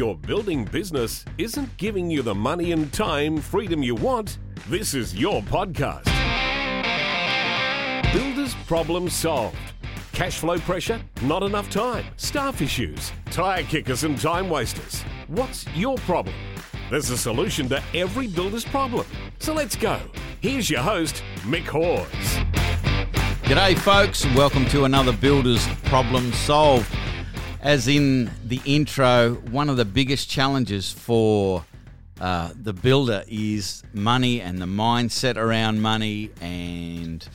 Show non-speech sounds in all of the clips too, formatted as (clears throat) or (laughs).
your building business isn't giving you the money and time freedom you want, this is your podcast. Builders Problem Solved. Cash flow pressure, not enough time, staff issues, tyre kickers and time wasters. What's your problem? There's a solution to every builder's problem. So let's go. Here's your host, Mick Hawes. G'day, folks, welcome to another Builders Problem Solved. As in the intro, one of the biggest challenges for uh, the builder is money and the mindset around money and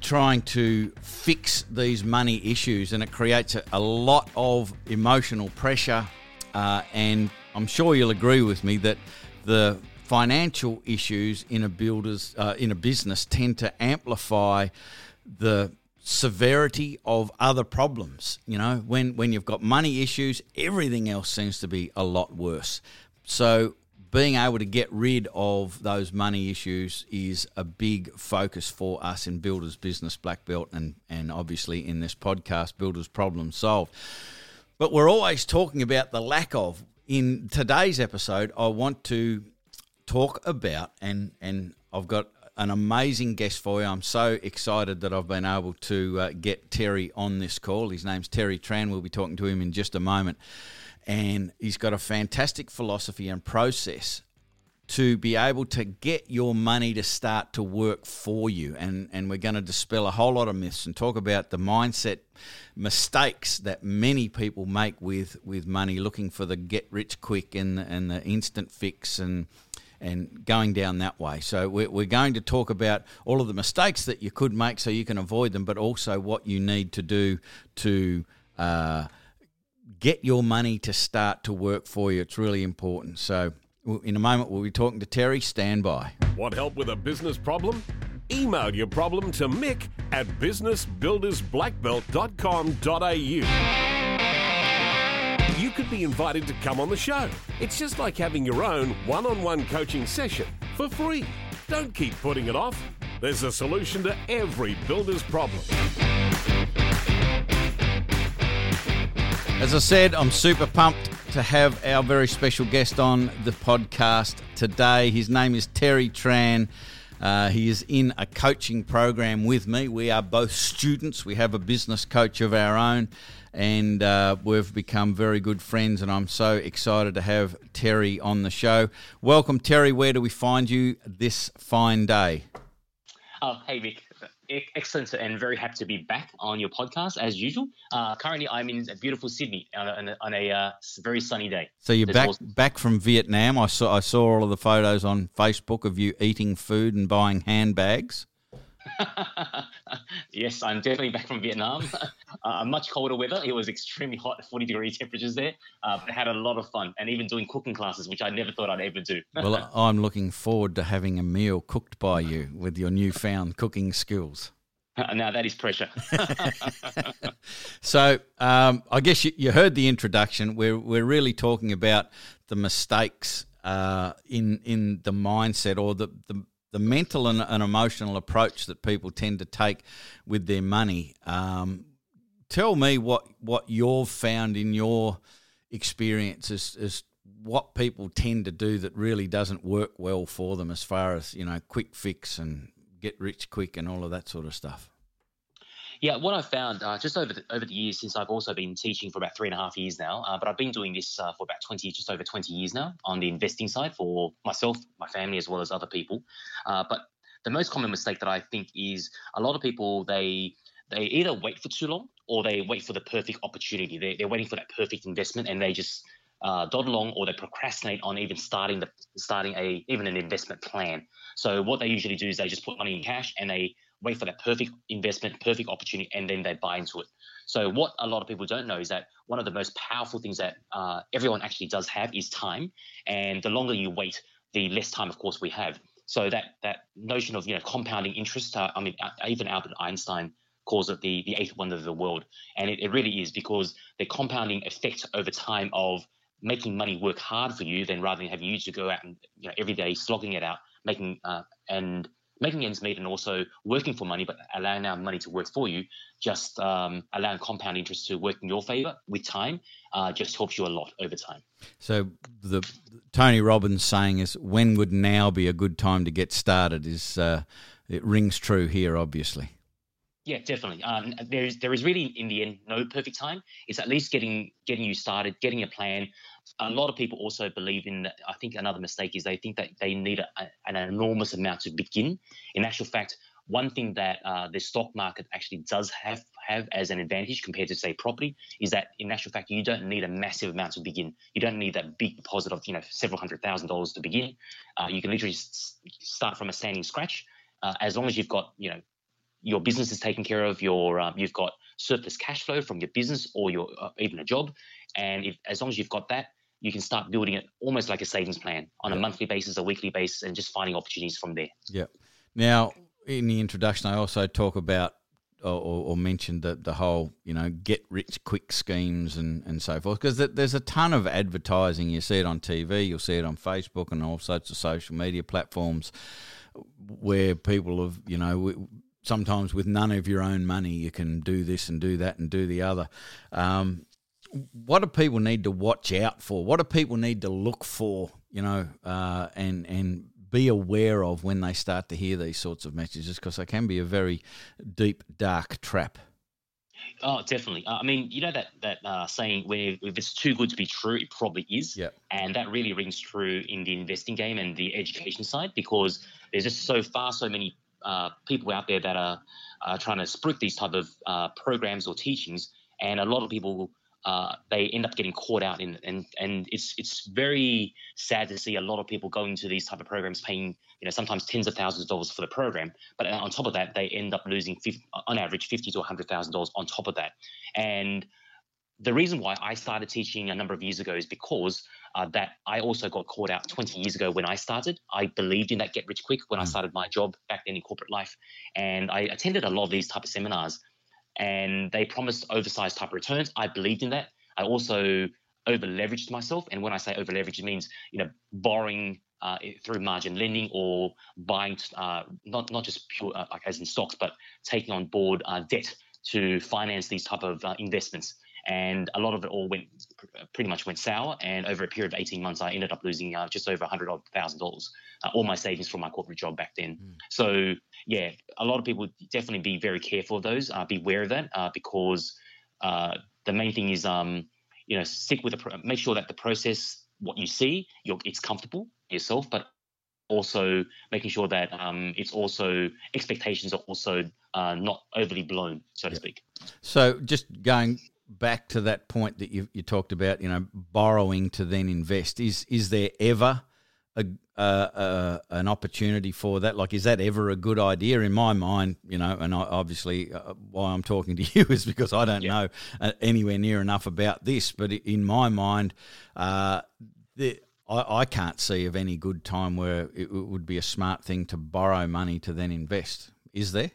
trying to fix these money issues, and it creates a, a lot of emotional pressure. Uh, and I'm sure you'll agree with me that the financial issues in a builder's uh, in a business tend to amplify the severity of other problems. You know, when when you've got money issues, everything else seems to be a lot worse. So being able to get rid of those money issues is a big focus for us in Builders Business Black Belt and, and obviously in this podcast, Builders Problem Solved. But we're always talking about the lack of. In today's episode, I want to talk about, and, and I've got an amazing guest for you. I'm so excited that I've been able to uh, get Terry on this call. His name's Terry Tran. We'll be talking to him in just a moment and he's got a fantastic philosophy and process to be able to get your money to start to work for you. And, and we're going to dispel a whole lot of myths and talk about the mindset mistakes that many people make with, with money, looking for the get rich quick and, and the instant fix and and going down that way. So we're, going to talk about all of the mistakes that you could make so you can avoid them, but also what you need to do to uh, get your money to start to work for you. It's really important. So, in a moment, we'll be talking to Terry. Stand by. Want help with a business problem? Email your problem to Mick at businessbuildersblackbelt.com.au. You could be invited to come on the show. It's just like having your own one on one coaching session for free. Don't keep putting it off. There's a solution to every builder's problem. As I said, I'm super pumped to have our very special guest on the podcast today. His name is Terry Tran. Uh, he is in a coaching program with me. We are both students. We have a business coach of our own, and uh, we've become very good friends. And I'm so excited to have Terry on the show. Welcome, Terry. Where do we find you this fine day? Oh, hey, Mick excellent and very happy to be back on your podcast as usual. Uh, currently, I'm in beautiful Sydney on a, on a uh, very sunny day. So you're back awesome. back from Vietnam. I saw I saw all of the photos on Facebook of you eating food and buying handbags. (laughs) yes, I'm definitely back from Vietnam. (laughs) uh, much colder weather. It was extremely hot, 40 degree temperatures there. Uh, but I had a lot of fun and even doing cooking classes, which I never thought I'd ever do. (laughs) well, I'm looking forward to having a meal cooked by you with your newfound cooking skills. now that is pressure. so um, I guess you, you, heard the introduction. We're we're really talking about the mistakes uh, in in the mindset or the the, the mental and, and, emotional approach that people tend to take with their money. Um, tell me what what you've found in your experience as, as what people tend to do that really doesn't work well for them as far as you know quick fix and get rich quick and all of that sort of stuff yeah, what I've found uh, just over the, over the years since I've also been teaching for about three and a half years now, uh, but I've been doing this uh, for about twenty, just over twenty years now on the investing side for myself, my family, as well as other people. Uh, but the most common mistake that I think is a lot of people they they either wait for too long or they wait for the perfect opportunity. They, they're waiting for that perfect investment and they just uh, dot along or they procrastinate on even starting the starting a even an investment plan. So what they usually do is they just put money in cash and they wait for that perfect investment, perfect opportunity, and then they buy into it. So what a lot of people don't know is that one of the most powerful things that uh, everyone actually does have is time, and the longer you wait, the less time, of course, we have. So that that notion of you know compounding interest, uh, I mean, uh, even Albert Einstein calls it the the eighth wonder of the world, and it, it really is because the compounding effect over time of making money work hard for you, then rather than having you to go out and you know every day slogging it out, making uh, and making ends meet and also working for money, but allowing our money to work for you, just um, allowing compound interest to work in your favor with time, uh, just helps you a lot over time. So the Tony Robbins saying is, "When would now be a good time to get started?" Is uh, it rings true here, obviously. Yeah, definitely. Um, there is there is really in the end no perfect time. It's at least getting getting you started, getting a plan. A lot of people also believe in. I think another mistake is they think that they need a, an enormous amount to begin. In actual fact, one thing that uh, the stock market actually does have have as an advantage compared to say property is that in actual fact you don't need a massive amount to begin. You don't need that big deposit of you know several hundred thousand dollars to begin. Uh, you can literally start from a standing scratch. Uh, as long as you've got you know your business is taken care of, your um, you've got surplus cash flow from your business or your uh, even a job, and if, as long as you've got that, you can start building it almost like a savings plan on a monthly basis, a weekly basis, and just finding opportunities from there. Yeah. Now, in the introduction, I also talk about or, or mentioned the the whole you know get rich quick schemes and, and so forth because there's a ton of advertising. You see it on TV, you'll see it on Facebook and all sorts of social media platforms where people have you know sometimes with none of your own money, you can do this and do that and do the other. Um, what do people need to watch out for? What do people need to look for? You know, uh, and and be aware of when they start to hear these sorts of messages because they can be a very deep, dark trap. Oh, definitely. Uh, I mean, you know that that uh, saying where if it's too good to be true, it probably is. Yeah. And that really rings true in the investing game and the education side because there's just so far so many uh, people out there that are uh, trying to spruik these type of uh, programs or teachings, and a lot of people uh, they end up getting caught out in and and it's it's very sad to see a lot of people going to these type of programs paying you know sometimes tens of thousands of dollars for the program but on top of that they end up losing 50, on average fifty to hundred thousand dollars on top of that and the reason why I started teaching a number of years ago is because uh, that I also got caught out 20 years ago when I started. I believed in that get rich quick when I mm. started my job back then in corporate life, and I attended a lot of these type of seminars, and they promised oversized type returns. I believed in that. I also over leveraged myself, and when I say over leveraged, it means you know borrowing uh, through margin lending or buying uh, not not just pure uh, like as in stocks, but taking on board uh, debt to finance these type of uh, investments and a lot of it all went pretty much went sour. And over a period of 18 months, I ended up losing uh, just over $100,000, uh, all my savings from my corporate job back then. Mm. So, yeah, a lot of people definitely be very careful of those, uh, be aware of that uh, because uh, the main thing is, um, you know, stick with the, pro- make sure that the process, what you see, it's comfortable yourself, but also making sure that um, it's also expectations are also uh, not overly blown, so to speak. So just going back to that point that you, you talked about, you know, borrowing to then invest. Is is there ever a, an opportunity for that? Like, is that ever a good idea? In my mind, you know, and I, obviously uh, why I'm talking to (laughs) you is because I don't yeah. know uh, anywhere near enough about this. But in my mind, uh, the, I, I can't see of any good time where it would be a smart thing to borrow money to then invest. Is there?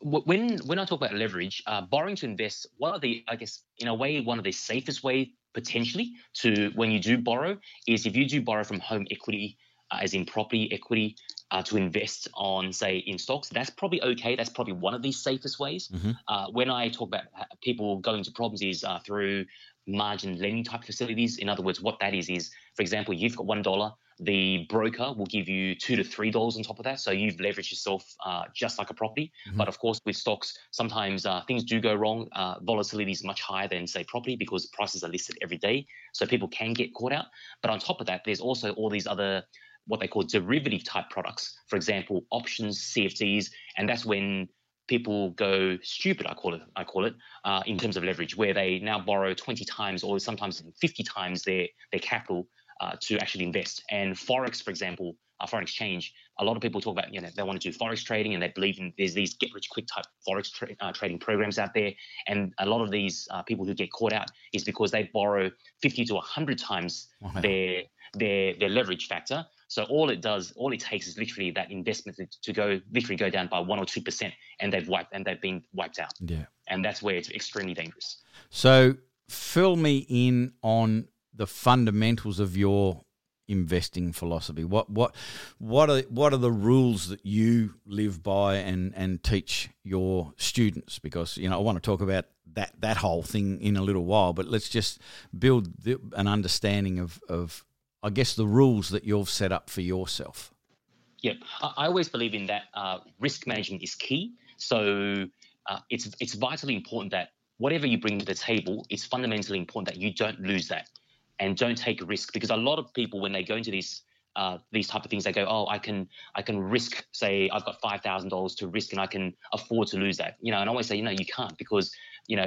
When when I talk about leverage, uh, borrowing to invest, one of the I guess in a way one of the safest way potentially to when you do borrow is if you do borrow from home equity, uh, as in property equity, uh, to invest on say in stocks. That's probably okay. That's probably one of the safest ways. Mm-hmm. Uh, when I talk about people going to problems is uh, through margin lending type facilities. In other words, what that is is, for example, you've got one dollar the broker will give you two to three dollars on top of that. So you've leveraged yourself uh, just like a property. Mm-hmm. But of course, with stocks, sometimes uh, things do go wrong. Uh, volatility is much higher than say property because prices are listed every day, so people can get caught out. But on top of that, there's also all these other what they call derivative type products. For example, options, CFDs, and that's when people go stupid. I call it. I call it uh, in terms of leverage, where they now borrow 20 times or sometimes 50 times their their capital uh, to actually invest. And forex, for example, uh, foreign exchange, a lot of people talk about you know they want to do forex trading and they believe in there's these get rich quick type forex tra- uh, trading programs out there. And a lot of these uh, people who get caught out is because they borrow 50 to 100 times wow. their their their leverage factor. So all it does, all it takes is literally that investment to go literally go down by one or two percent, and they've wiped and they've been wiped out. Yeah, and that's where it's extremely dangerous. So fill me in on the fundamentals of your investing philosophy? What what what are what are the rules that you live by and and teach your students? Because you know I want to talk about that that whole thing in a little while, but let's just build the, an understanding of of I guess the rules that you've set up for yourself. Yep, I, I always believe in that. Uh, risk management is key. So uh, it's it's vitally important that whatever you bring to the table, it's fundamentally important that you don't lose that and don't take a risk because a lot of people when they go into these uh, these type of things, they go, oh, I can I can risk, say, I've got five thousand dollars to risk, and I can afford to lose that, you know. And I always say, you know, you can't because, you know,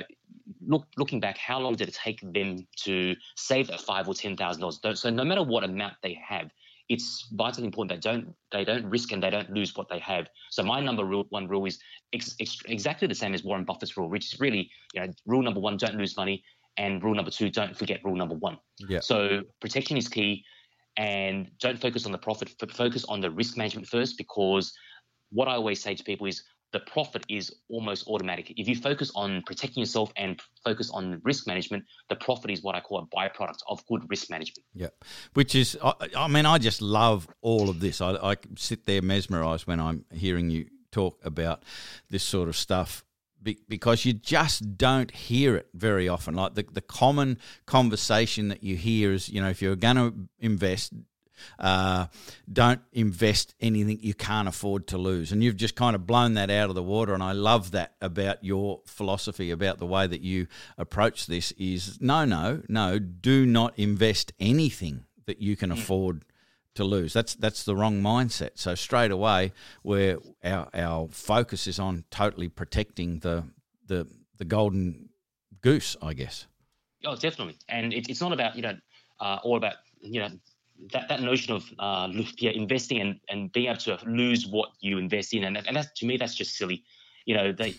look looking back, how long did it take them to save that five or ten thousand dollars? So no matter what amount they have, it's vitally important they don't they don't risk and they don't lose what they have. So my number one rule is ex, ex, exactly the same as Warren Buffett's rule, which is really you know rule number one: don't lose money, and rule number two: don't forget rule number one. Yeah. So protection is key, and don't focus on the profit. Focus on the risk management first, because what I always say to people is the profit is almost automatic. If you focus on protecting yourself and focus on risk management, the profit is what I call a byproduct of good risk management. Yeah, which is, I, I mean, I just love all of this. I, I sit there mesmerized when I'm hearing you talk about this sort of stuff because you just don't hear it very often. Like the, the common conversation that you hear is, you know, if you're going to invest, uh, don't invest anything you can't afford to lose. And you've just kind of blown that out of the water. And I love that about your philosophy, about the way that you approach this is no, no, no, do not invest anything that you can mm. afford to lose. That's that's the wrong mindset. So straight away, where our our focus is on totally protecting the the the golden goose, I guess. Oh, definitely. And it, it's not about you know uh, all about you know that, that notion of uh, yeah, investing and, and being able to lose what you invest in, and, and that's to me that's just silly. You know, they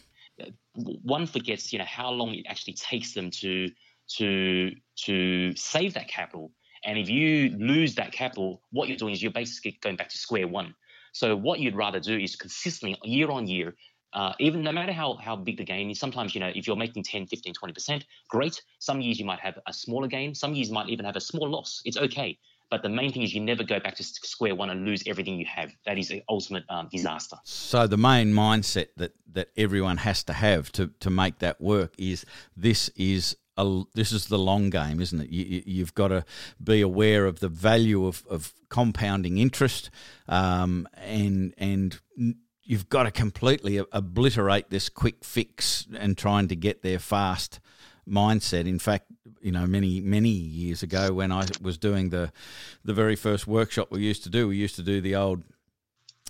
one forgets you know how long it actually takes them to to to save that capital, and if you lose that capital, what you're doing is you're basically going back to square one. So what you'd rather do is consistently year on year uh, even no matter how, how big the gain is, sometimes, you know, if you're making 10, 15, 20%, great. Some years you might have a smaller gain. Some years you might even have a small loss. It's okay. But the main thing is you never go back to square one and lose everything you have. That is the ultimate um, disaster. So the main mindset that that everyone has to have to to make that work is this is a, this is the long game, isn't it? You, have got to be aware of the value of, of compounding interest, um, and and you've got to completely obliterate this quick fix and trying to get there fast mindset. In fact, you know, many many years ago when I was doing the the very first workshop we used to do, we used to do the old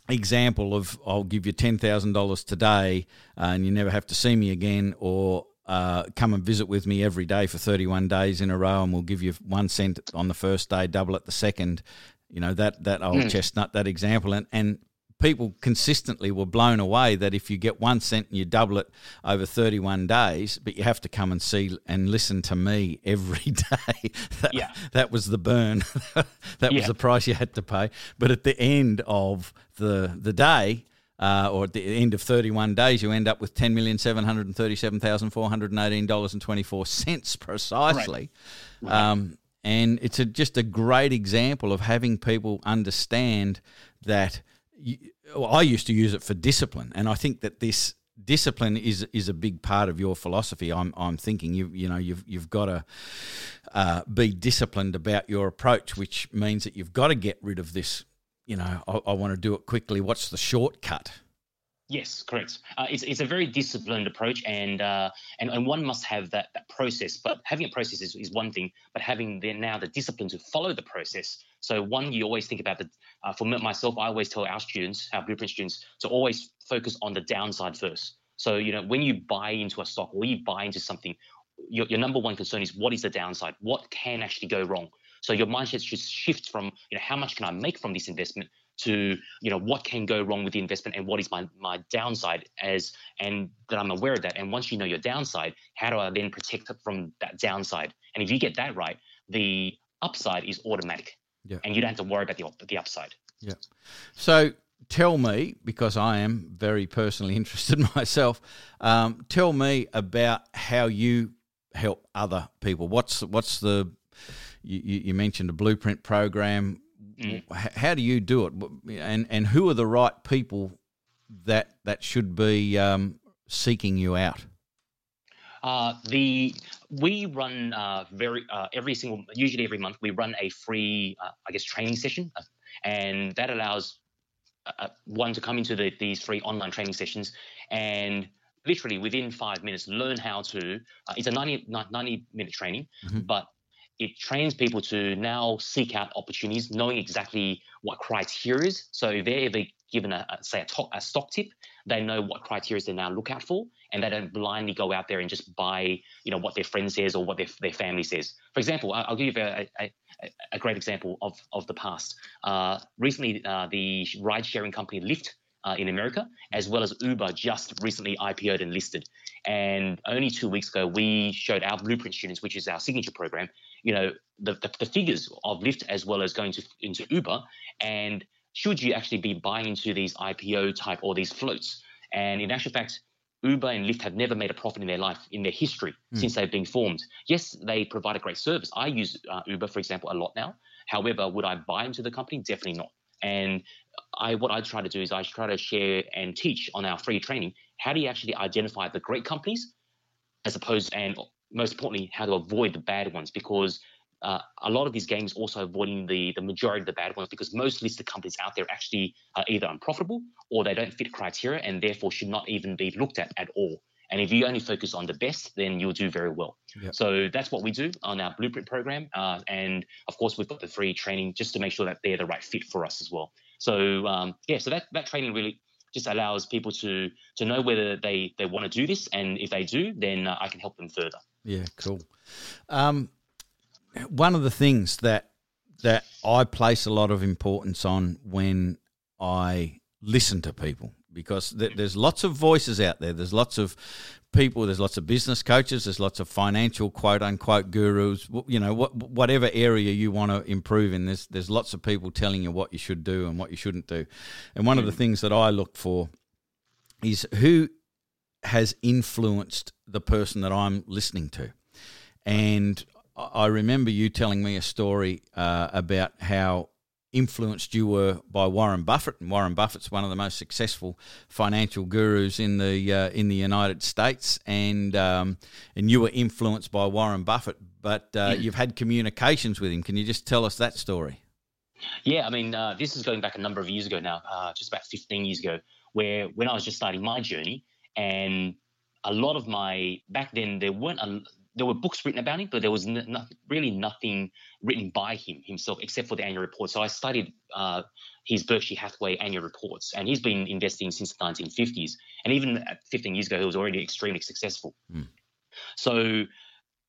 example of I'll give you ten thousand dollars today, uh, and you never have to see me again, or uh, come and visit with me every day for 31 days in a row, and we'll give you one cent on the first day, double it the second. You know that that old mm. chestnut, that example, and and people consistently were blown away that if you get one cent and you double it over 31 days, but you have to come and see and listen to me (laughs) every day. that, yeah. that was the burn. (laughs) that yeah. was the price you had to pay. But at the end of the, the day, uh, or at the end of 31 days, you end up with $10,737,418.24 (laughs) precisely. Right. Um, and it's a, just a great example of having people understand that – well, I used to use it for discipline, and I think that this discipline is is a big part of your philosophy. I'm I'm thinking you you know you've you've got to uh, be disciplined about your approach, which means that you've got to get rid of this. You know, I, I want to do it quickly. What's the shortcut? Yes, correct. Uh, it's, it's a very disciplined approach, and, uh, and and one must have that, that process. But having a process is, is one thing, but having the, now the discipline to follow the process. So one, you always think about the. Uh, for myself, I always tell our students, our blueprint students, to always focus on the downside first. So you know, when you buy into a stock or you buy into something, your, your number one concern is what is the downside? What can actually go wrong? So your mindset should shift from you know how much can I make from this investment to you know what can go wrong with the investment and what is my my downside as and that I'm aware of that. And once you know your downside how do I then protect from that downside? And if you get that right the upside is automatic. Yeah. and you don't have to worry about the the upside. Yeah. So tell me because I am very personally (laughs) interested myself um, tell me about how you help other people. What's what's the you, you mentioned a blueprint program mm. how do you do it? And and who are the right people that that should be um, seeking you out? Uh, the we run uh, very uh, every single usually every month we run a free uh, I guess training session, uh, and that allows uh, one to come into the, these free online training sessions and literally within five minutes learn how to. it's a 90, 90 minute training, mm-hmm. but it trains people to now seek out opportunities, knowing exactly what criteria is. So if they're ever given a, a say a, to, a, stock tip, they know what criteria they now look out for, and they don't blindly go out there and just buy, you know, what their friend says or what their, their family says. For example, I'll give you a, a, a great example of, of the past. Uh, recently, uh, the ride sharing company Lyft uh, in America, as well as Uber just recently IPO'd and listed. And only two weeks ago, we showed our Blueprint students, which is our signature program, you know, the, the, the figures of Lyft as well as going to into Uber. And should you actually be buying into these IPO type or these floats? And in actual fact, Uber and Lyft have never made a profit in their life, in their history, mm. since they've been formed. Yes, they provide a great service. I use uh, Uber, for example, a lot now. However, would I buy into the company? Definitely not. And I, what I try to do is I try to share and teach on our free training how do you actually identify the great companies, as opposed and most importantly, how to avoid the bad ones because uh, a lot of these games also avoiding the, the majority of the bad ones because most listed companies out there actually are either unprofitable or they don't fit criteria and therefore should not even be looked at at all. And if you only focus on the best, then you'll do very well. Yep. So that's what we do on our blueprint program. Uh, and of course, we've got the free training just to make sure that they're the right fit for us as well. So um, yeah, so that, that training really just allows people to to know whether they they want to do this, and if they do, then uh, I can help them further. Yeah, cool. Um, one of the things that that I place a lot of importance on when I listen to people because th- there's lots of voices out there. There's lots of people. There's lots of business coaches. There's lots of financial quote unquote gurus. You know, what, whatever area you want to improve in, there's there's lots of people telling you what you should do and what you shouldn't do. And one of the things that I look for is who has influenced the person that I'm listening to. And I remember you telling me a story uh, about how influenced you were by Warren Buffett, and Warren Buffett's one of the most successful financial gurus in the uh, in the United States, and um, and you were influenced by Warren Buffett, but uh, you've had communications with him. Can you just tell us that story? Yeah, I mean, uh, this is going back a number of years ago now, uh, just about 15 years ago, where when I was just starting my journey, and a lot of my back then there weren't a, there were books written about him, but there was really nothing written by him himself except for the annual report. So I studied uh, his Berkshire Hathaway annual reports, and he's been investing since the 1950s. And even 15 years ago, he was already extremely successful. Mm. So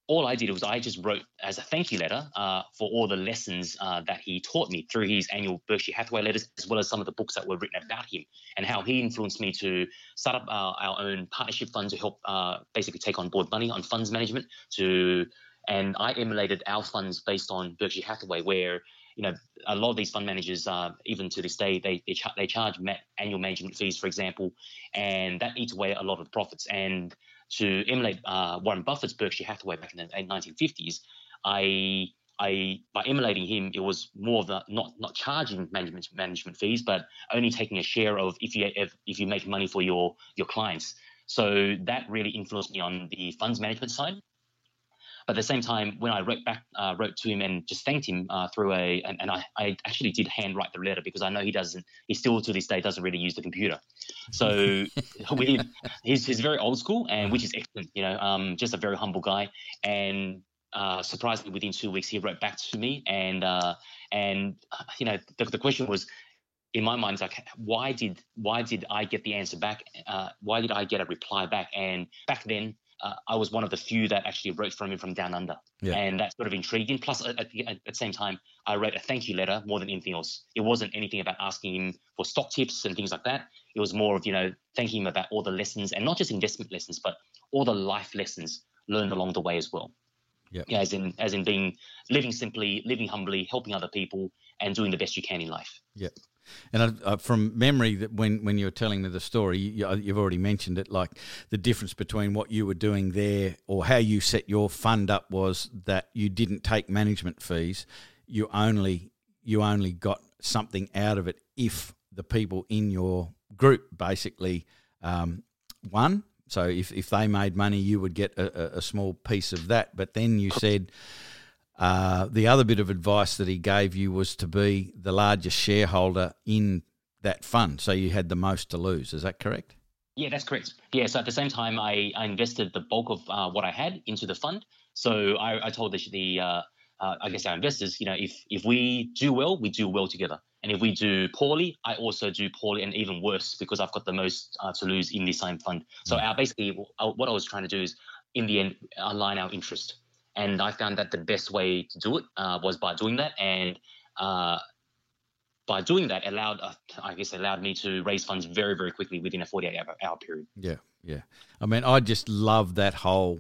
all I did was I just wrote as a thank you letter uh, for all the lessons uh, that he taught me through his annual Berkshire Hathaway letters, as well as some of the books that were written about him and how he influenced me to start up our, our own partnership fund to help uh, basically take on board money on funds management. To and I emulated our funds based on Berkshire Hathaway, where you know a lot of these fund managers, uh, even to this day, they they, they charge annual management fees, for example, and that eats away a lot of profits and to emulate uh, Warren Buffett's Berkshire Hathaway back in the 1950s, I I by emulating him, it was more of the not not charging management management fees, but only taking a share of if you if, if you make money for your your clients. So that really influenced me on the funds management side. But at the same time, when I wrote back, uh, wrote to him and just thanked him uh, through a, and, and I, I, actually did handwrite the letter because I know he doesn't, he still to this day doesn't really use the computer. So (laughs) we, he's, he's very old school and which is excellent, you know, um, just a very humble guy. And uh, surprisingly, within two weeks, he wrote back to me, and uh, and uh, you know, the, the question was, in my mind, it's like, why did why did I get the answer back? Uh, why did I get a reply back? And back then, uh, I was one of the few that actually wrote from him from down under, yeah. and that's sort of intriguing. Plus, at the, at the, same time, I wrote a thank you letter more than anything else. It wasn't anything about asking him for stock tips and things like that. It was more of you know thanking him about all the lessons, and not just investment lessons, but all the life lessons learned along the way as well. Yep. Yeah, as in as in being living simply, living humbly, helping other people, and doing the best you can in life. Yeah. And uh, from memory, that when when you were telling me the story, you, have already mentioned it. Like the difference between what you were doing there, or how you set your fund up, was that you didn't take management fees. You only you only got something out of it if the people in your group basically um, won. So if, if they made money, you would get a, a small piece of that. But then you said uh, the other bit of advice that he gave you was to be the largest shareholder in that fund, so you had the most to lose. Is that correct? Yeah, that's correct. Yeah, so at the same time, I, I invested the bulk of uh, what I had into the fund. So I, I told the, the uh, uh, I guess our investors, you know, if if we do well, we do well together, and if we do poorly, I also do poorly, and even worse because I've got the most uh, to lose in the same fund. So mm. our basically, what I was trying to do is, in the end, align our interest, and I found that the best way to do it uh, was by doing that, and by doing that allowed uh, i guess allowed me to raise funds very very quickly within a 48 hour, hour period. Yeah yeah. I mean i just love that whole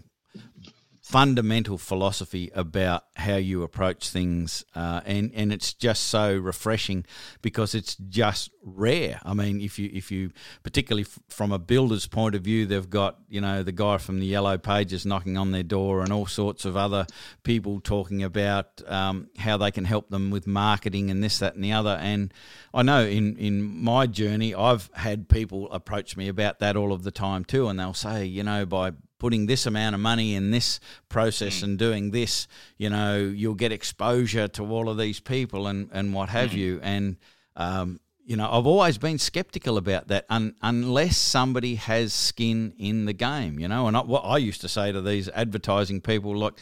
fundamental philosophy about how you approach things, uh, and and it's just so refreshing because it's just rare. I mean, if you if you particularly f- from a builder's point of view, they've got you know the guy from the Yellow Pages knocking on their door, and all sorts of other people talking about um, how they can help them with marketing and this, that, and the other. And I know in in my journey, I've had people approach me about that all of the time too, and they'll say, you know, by putting this amount of money in this process mm. and doing this, you know, you'll get exposure to all of these people and, and what have mm. you. And, um, you know, I've always been skeptical about that un- unless somebody has skin in the game, you know. And I, what I used to say to these advertising people, like,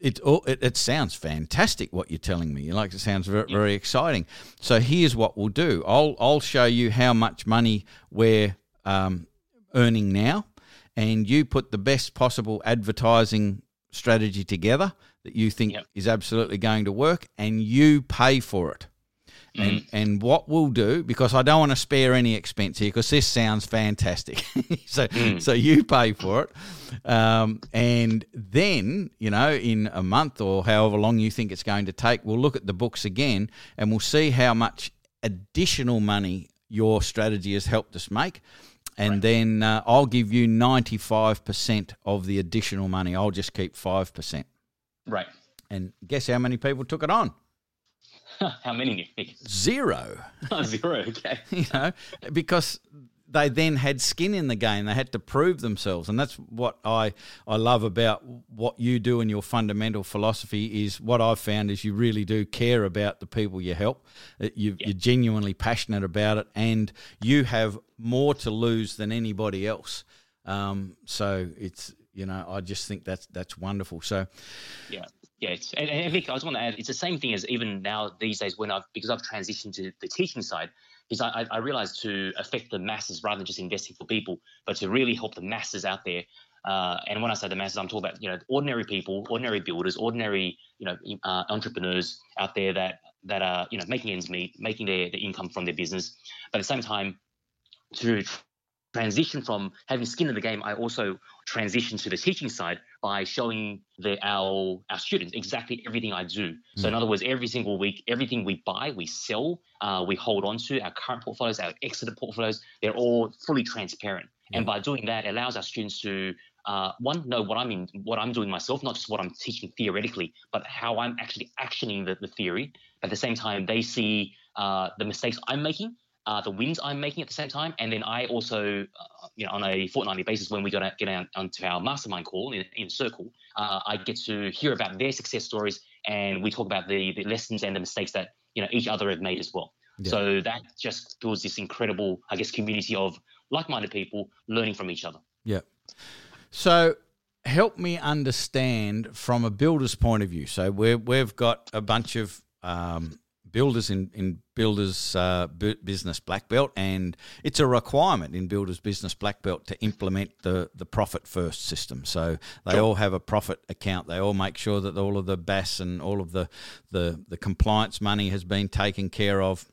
it, it, it sounds fantastic what you're telling me. Like it sounds very, very exciting. So here's what we'll do. I'll I'll show you how much money we're um, earning now and you put the best possible advertising strategy together that you think yep. is absolutely going to work and you pay for it. Mm. And and what we'll do because I don't want to spare any expense here because this sounds fantastic. (laughs) so mm. so you pay for it, um, and then you know in a month or however long you think it's going to take, we'll look at the books again and we'll see how much additional money your strategy has helped us make and right. then uh, I'll give you 95% of the additional money. I'll just keep 5%. Right. And guess how many people took it on? (laughs) how many? Zero. Oh, (laughs) zero, okay. (laughs) you know, because they then had skin in the game. They had to prove themselves, and that's what I I love about what you do and your fundamental philosophy is. What I've found is you really do care about the people you help. Uh, you, yeah. You're genuinely passionate about it, and you have more to lose than anybody else. Um, so it's you know I just think that's that's wonderful. So yeah. Yeah, and, and Mick, I just want to add, it's the same thing as even now these days when I've because I've transitioned to the teaching side is I, I realized to affect the masses rather than just investing for people, but to really help the masses out there. Uh, and when I say the masses, I'm talking about you know ordinary people, ordinary builders, ordinary you know uh, entrepreneurs out there that that are you know making ends meet, making their, their income from their business, but at the same time to transition from having skin in the game, I also transitioned to the teaching side by showing the, our our students exactly everything I do. So in mm. other words, every single week, everything we buy, we sell, uh, we hold on to our current portfolios, our exited portfolios, they're all fully transparent. And by doing that, it allows our students to uh, one know what I'm in, what I'm doing myself, not just what I'm teaching theoretically, but how I'm actually actioning the, the theory. At the same time, they see uh, the mistakes I'm making uh, the wins I'm making at the same time, and then I also, uh, you know, on a fortnightly basis when we get, get out onto our mastermind call in, in circle, uh, I get to hear about their success stories, and we talk about the, the lessons and the mistakes that you know each other have made as well. Yeah. So that just builds this incredible, I guess, community of like-minded people learning from each other. Yeah. So help me understand from a builder's point of view. So we we've got a bunch of um, builders in in builders uh, business black belt, and it's a requirement in builders business black belt to implement the the profit first system. So they sure. all have a profit account. They all make sure that all of the BAS and all of the the, the compliance money has been taken care of.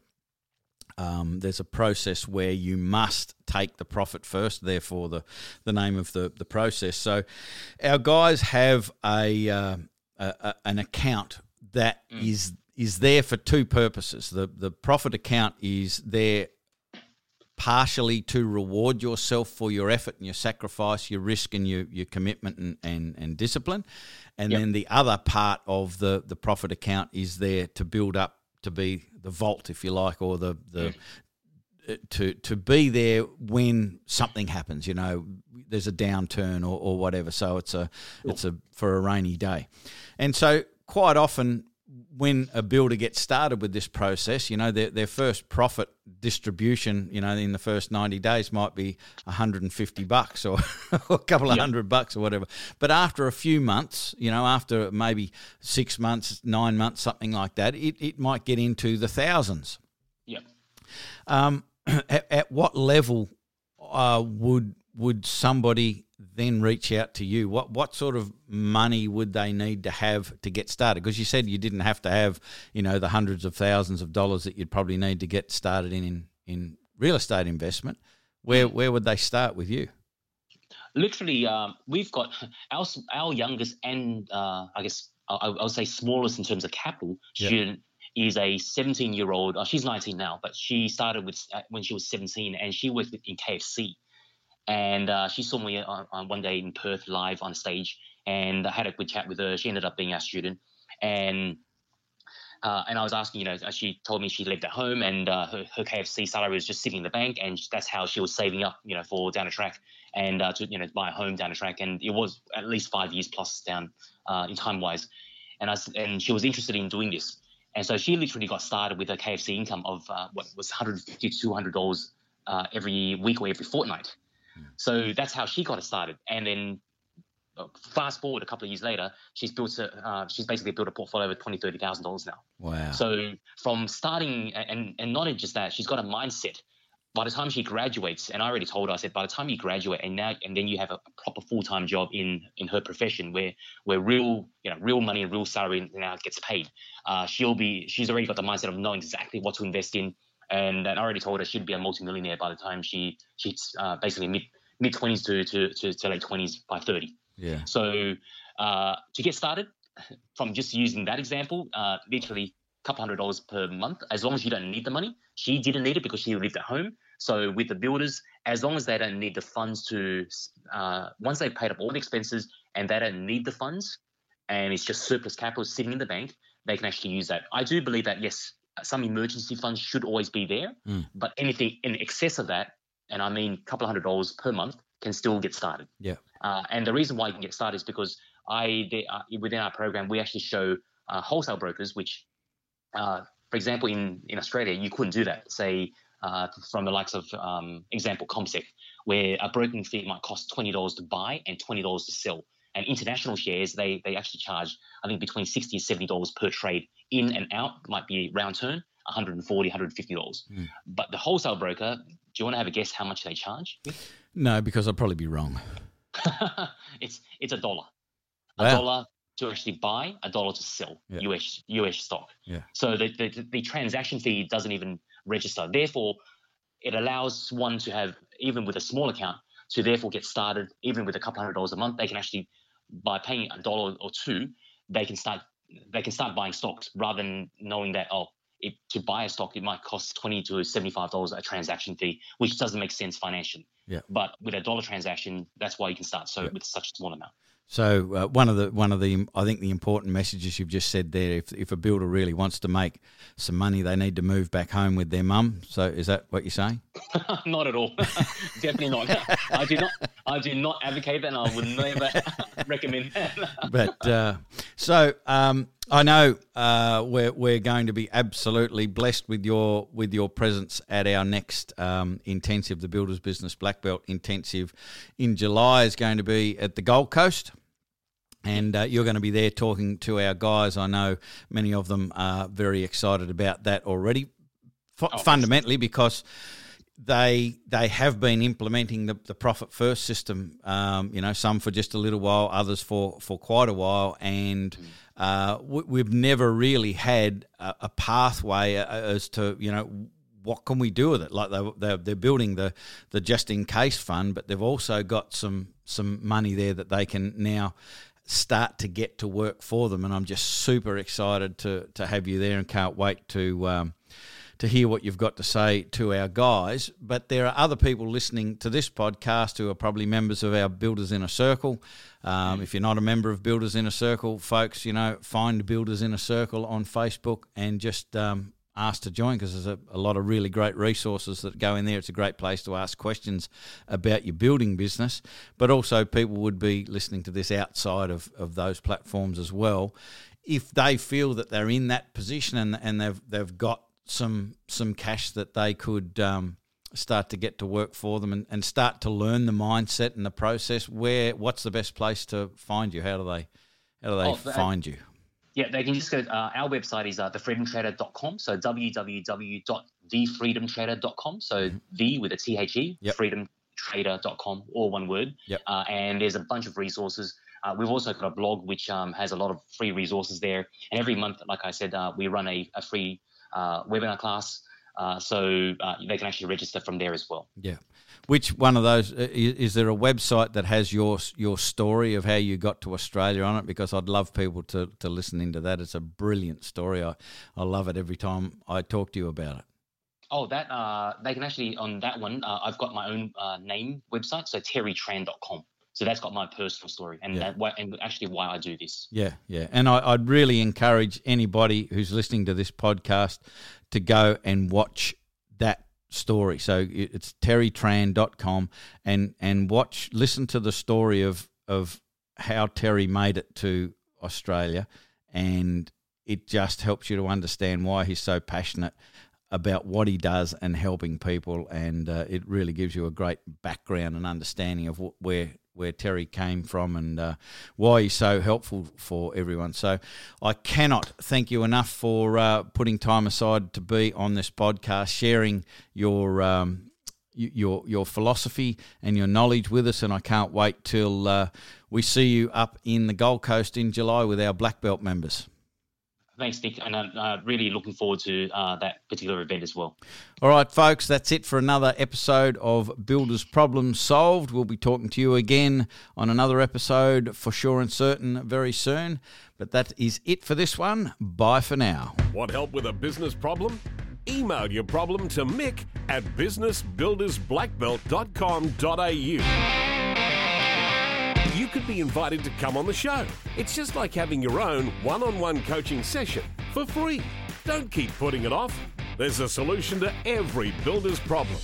Um, there's a process where you must take the profit first, therefore the the name of the the process. So our guys have a, uh, a, a an account that mm. is is there for two purposes. The the profit account is there partially to reward yourself for your effort and your sacrifice, your risk and your, your commitment and, and, and discipline. And yep. then the other part of the, the profit account is there to build up to be the vault, if you like, or the the mm. uh, to to be there when something happens. You know, there's a downturn or, or whatever. So it's a it's a for a rainy day, and so quite often when a builder gets started with this process, you know, their, their first profit distribution, you know, in the first 90 days might be 150 bucks or, (laughs) or a couple of yep. hundred bucks or whatever. But after a few months, you know, after maybe six months, nine months, something like that, it, it might get into the thousands. Yeah. Um, (clears throat) at, at, what level uh, would would somebody then reach out to you? What what sort of money would they need to have to get started? Because you said you didn't have to have, you know, the hundreds of thousands of dollars that you'd probably need to get started in in, in real estate investment. Where where would they start with you? Literally, um, we've got our our youngest and uh, I guess I, will say smallest in terms of capital yep. student is a 17 year old. Uh, she's 19 now, but she started with uh, when she was 17, and she worked in KFC and uh, she saw me on, on, one day in Perth live on stage, and I had a good chat with her. She ended up being our student, and uh, and I was asking, you know, she told me she lived at home and uh, her, her, KFC salary was just sitting in the bank, and that's how she was saving up, you know, for down the track and uh, to you know buy a home down the track, and it was at least five years plus down uh, in time wise, and I and she was interested in doing this, and so she literally got started with a KFC income of uh, what was 150 to 200 dollars every week or every fortnight so that's how she got it started. And then uh, fast forward a couple of years later, she's built a, uh, she's basically built a portfolio of twenty, thirty thousand dollars now. Wow! So from starting, and and not just that, she's got a mindset. By the time she graduates, and I already told her, I said, by the time you graduate, and now and then you have a proper full time job in in her profession, where where real you know real money and real salary now gets paid, uh, she'll be she's already got the mindset of knowing exactly what to invest in, and, I already told her she'd be a multimillionaire by the time she she's uh, basically mid mid twenties to, to, to to late twenties by thirty. Yeah. So uh, to get started, from just using that example, uh, literally a couple hundred dollars per month, as long as you don't need the money. She didn't need it because she lived at home. So with the builders, as long as they don't need the funds to, uh, once they've paid up all the expenses and they don't need the funds, and it's just surplus capital sitting in the bank, they can actually use that. I do believe that yes, some emergency funds should always be there, mm. but anything in excess of that, and I mean a couple of hundred dollars per month, can still get started. Yeah. Uh, and the reason why you can get started is because I they, uh, within our program we actually show uh, wholesale brokers, which, uh, for example, in in Australia you couldn't do that. Say uh, from the likes of um, example CommSec, where a broking fee might cost twenty dollars to buy and twenty dollars to sell. And international shares, they they actually charge I think between sixty and seventy dollars per trade in and out. Might be round turn, 140 $150. Mm. But the wholesale broker, do you want to have a guess how much they charge? No, because I'd probably be wrong. (laughs) it's it's a dollar. A wow. dollar to actually buy, a dollar to sell yeah. US US stock. Yeah. So the, the the transaction fee doesn't even register. Therefore, it allows one to have even with a small account to therefore get started even with a couple hundred dollars a month. They can actually by paying a dollar or two, they can start they can start buying stocks rather than knowing that oh it, to buy a stock, it might cost twenty to seventy-five dollars a transaction fee, which doesn't make sense financially. Yeah. But with a dollar transaction, that's why you can start so yeah. with such a small amount. So uh, one of the one of the I think the important messages you've just said there, if if a builder really wants to make some money, they need to move back home with their mum. So is that what you're saying? (laughs) not at all. (laughs) Definitely not. I do not. I do not advocate that, and I would never (laughs) recommend that. but uh, so um, I know uh, we're we're going to be absolutely blessed with your with your presence at our next um, intensive, the Builders Business Black Belt intensive in July is going to be at the Gold Coast and uh, you're going to be there talking to our guys. I know many of them are very excited about that already. F- oh, fundamentally, because they they have been implementing the, the profit first system. Um, you know, some for just a little while, others for for quite a while, and mm. uh, we, have never really had a, a pathway uh, as to you know what can we do with it? Like they they're, they're building the the just in case fund, but they've also got some some money there that they can now start to get to work for them. And I'm just super excited to to have you there and can't wait to. Um, to hear what you've got to say to our guys. But there are other people listening to this podcast who are probably members of our Builders Inner Circle. Um, if you're not a member of Builders Inner Circle, folks, you know, find Builders Inner Circle on Facebook and just um, asked to join because there's a, a, lot of really great resources that go in there. It's a great place to ask questions about your building business, but also people would be listening to this outside of, of those platforms as well. If they feel that they're in that position and, and they've, they've got some some cash that they could um, start to get to work for them and, and start to learn the mindset and the process, where what's the best place to find you? How do they how do they oh, find you? Yeah, they can just go. Uh, our website is uh, thefreedomtrader.com. So www.thefreedomtrader.com. So mm-hmm. the with a T H E, yep. freedomtrader.com, all one word. Yep. Uh, and there's a bunch of resources. Uh, we've also got a blog which um, has a lot of free resources there. And every month, like I said, uh, we run a, a free webinar class. so they can actually register from there as well. Yeah. Which one of those uh, is there a website that has your your story of how you got to Australia on it? Because I'd love people to, to listen into that. It's a brilliant story. I, I love it every time I talk to you about it. Oh, that uh, they can actually on that one. Uh, I've got my own uh, name website, so terrytran.com. So that's got my personal story and yeah. that, and actually why I do this. Yeah, yeah, and I, I'd really encourage anybody who's listening to this podcast to go and watch that story. So it's terrytran.com and and watch listen to the story of of how Terry made it to Australia and it just helps you to understand why he's so passionate about what he does and helping people and uh, it really gives you a great background and understanding of where where Terry came from and uh, why he's so helpful for everyone. So I cannot thank you enough for uh, putting time aside to be on this podcast, sharing your. Um, your your philosophy and your knowledge with us, and I can't wait till uh, we see you up in the Gold Coast in July with our black belt members. Thanks, Mick, and I'm uh, really looking forward to uh, that particular event as well. All right, folks, that's it for another episode of Builders Problems Solved. We'll be talking to you again on another episode for sure and certain very soon. But that is it for this one. Bye for now. Want help with a business problem? Email your problem to Mick at businessbuildersblackbelt.com.au you could be invited to come on the show. It's just like having your own one on one coaching session for free. Don't keep putting it off. There's a solution to every builder's problem.